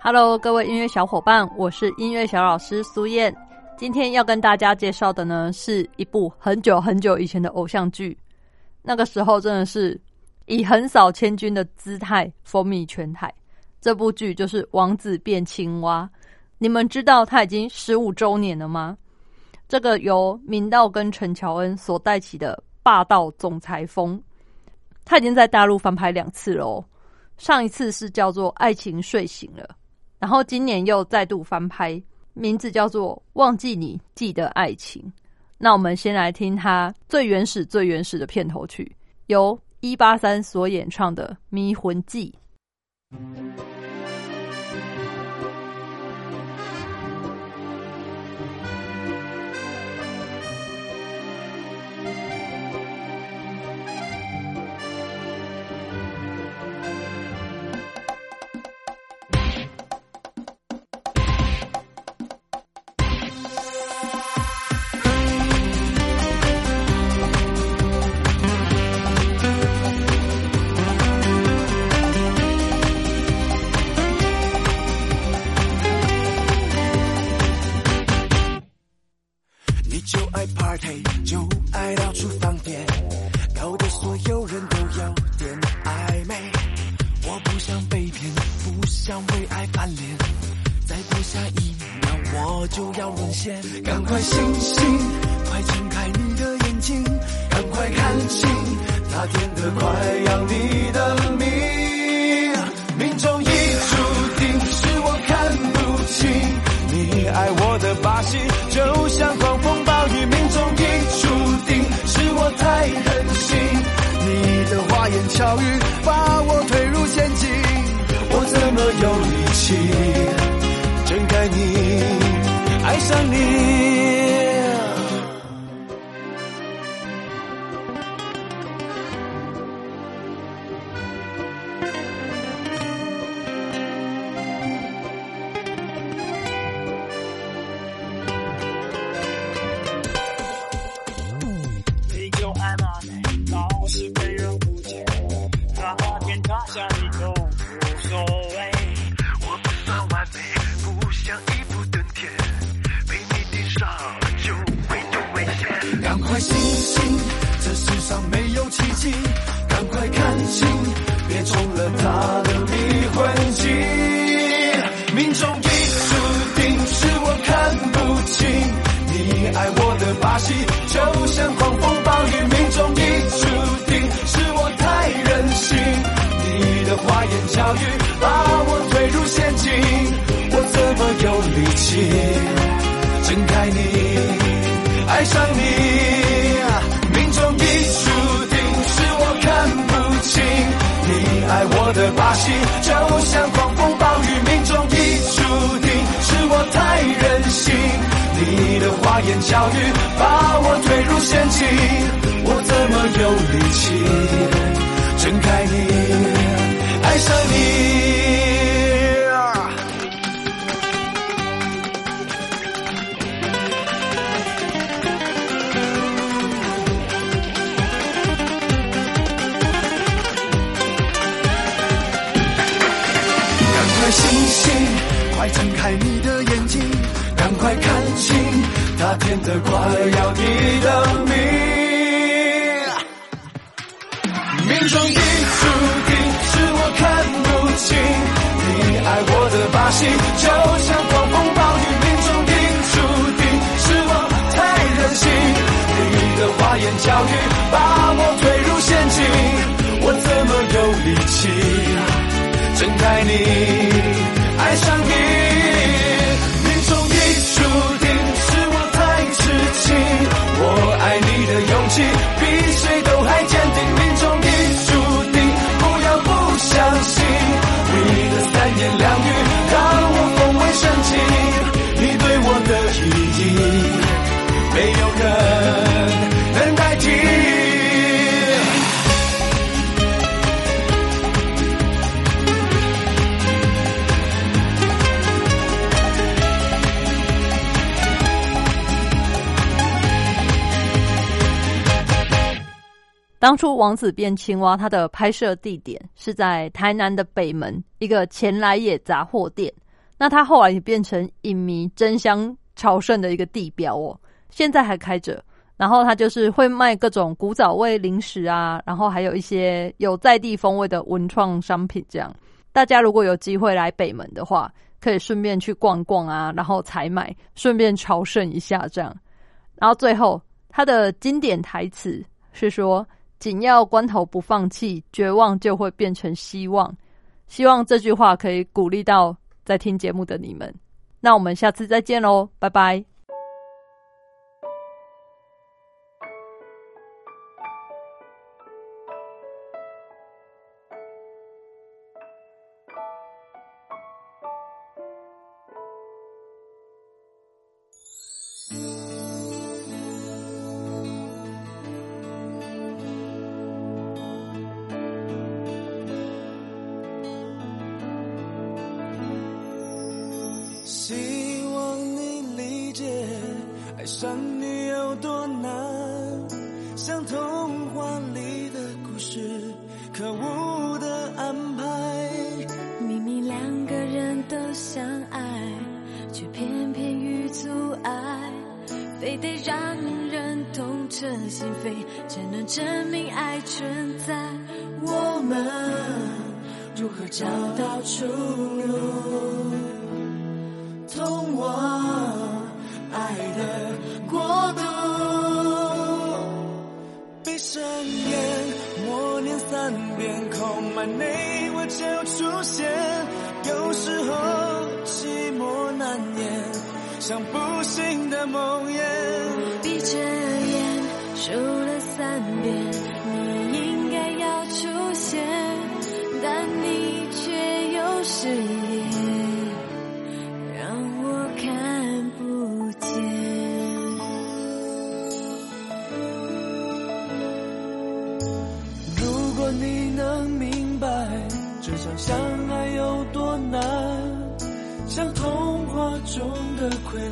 Hello，各位音乐小伙伴，我是音乐小老师苏燕。今天要跟大家介绍的呢，是一部很久很久以前的偶像剧。那个时候真的是以横扫千军的姿态风靡全台。这部剧就是《王子变青蛙》。你们知道它已经十五周年了吗？这个由明道跟陈乔恩所带起的霸道总裁风，他已经在大陆翻拍两次喽。上一次是叫做《爱情睡醒了》。然后今年又再度翻拍，名字叫做《忘记你记得爱情》。那我们先来听它最原始、最原始的片头曲，由一八三所演唱的《迷魂记》。Party 就爱到处放电，搞得所有人都有点暧昧。我不想被骗，不想为爱翻脸，再不下一秒我就要沦陷。赶快醒醒，快睁开你的眼睛，赶快看清，他甜的快要你的命。言巧语把我推入陷阱，我怎么有力气睁开你，爱上你。戏，就像狂风暴雨，命中已注定，是我太任性。你的花言巧语把我推入陷阱，我怎么有力气睁开你，爱上你？命中已注定，是我看不清。你爱我的把戏，就像狂风。小雨把我推入陷阱我怎么有力气？睁开你爱上你赶快醒醒快睁开你的眼睛赶快看清他甜得快要你的命。命中已注定，是我看不清你爱我的把戏，就像狂风暴雨。命中已注定，是我太任性，你的花言巧语把我推入陷阱，我怎么有力气睁开你，爱上你？比谁都还坚定。当初《王子变青蛙》它的拍摄地点是在台南的北门一个前来也杂货店，那它后来也变成影迷争相朝圣的一个地标哦，现在还开着。然后它就是会卖各种古早味零食啊，然后还有一些有在地风味的文创商品。这样，大家如果有机会来北门的话，可以顺便去逛逛啊，然后采买，顺便朝圣一下这样。然后最后，它的经典台词是说。紧要关头不放弃，绝望就会变成希望。希望这句话可以鼓励到在听节目的你们。那我们下次再见喽，拜拜。想你有多难，像童话里的故事，可恶的安排。明明两个人都相爱，却偏偏遇阻碍，非得让人痛彻心扉，才能证明爱存在。我们如何找到出路？通往。爱的睁眼，默念三遍空满内我就出现。有时候寂寞难言，像不幸的梦魇。闭着眼，数了三遍，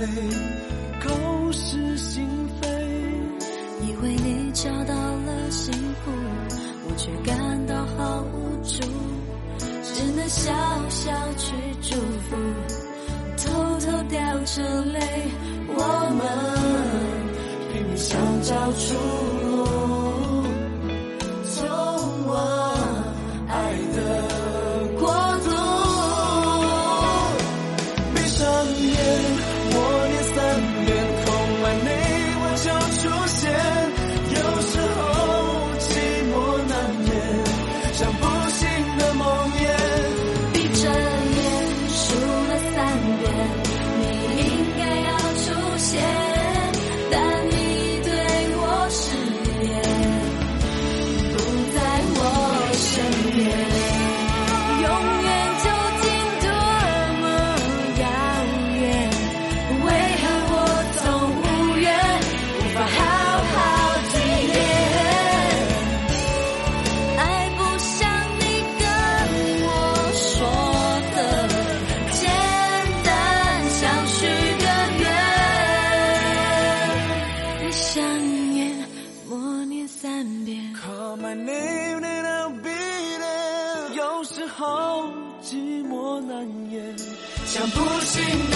泪，口是心非。以为你找到了幸福，我却感到好无助，只能笑笑去祝福，偷偷掉着泪。我们拼命想找出想念，默念三遍。有时候寂寞难言，想不醒。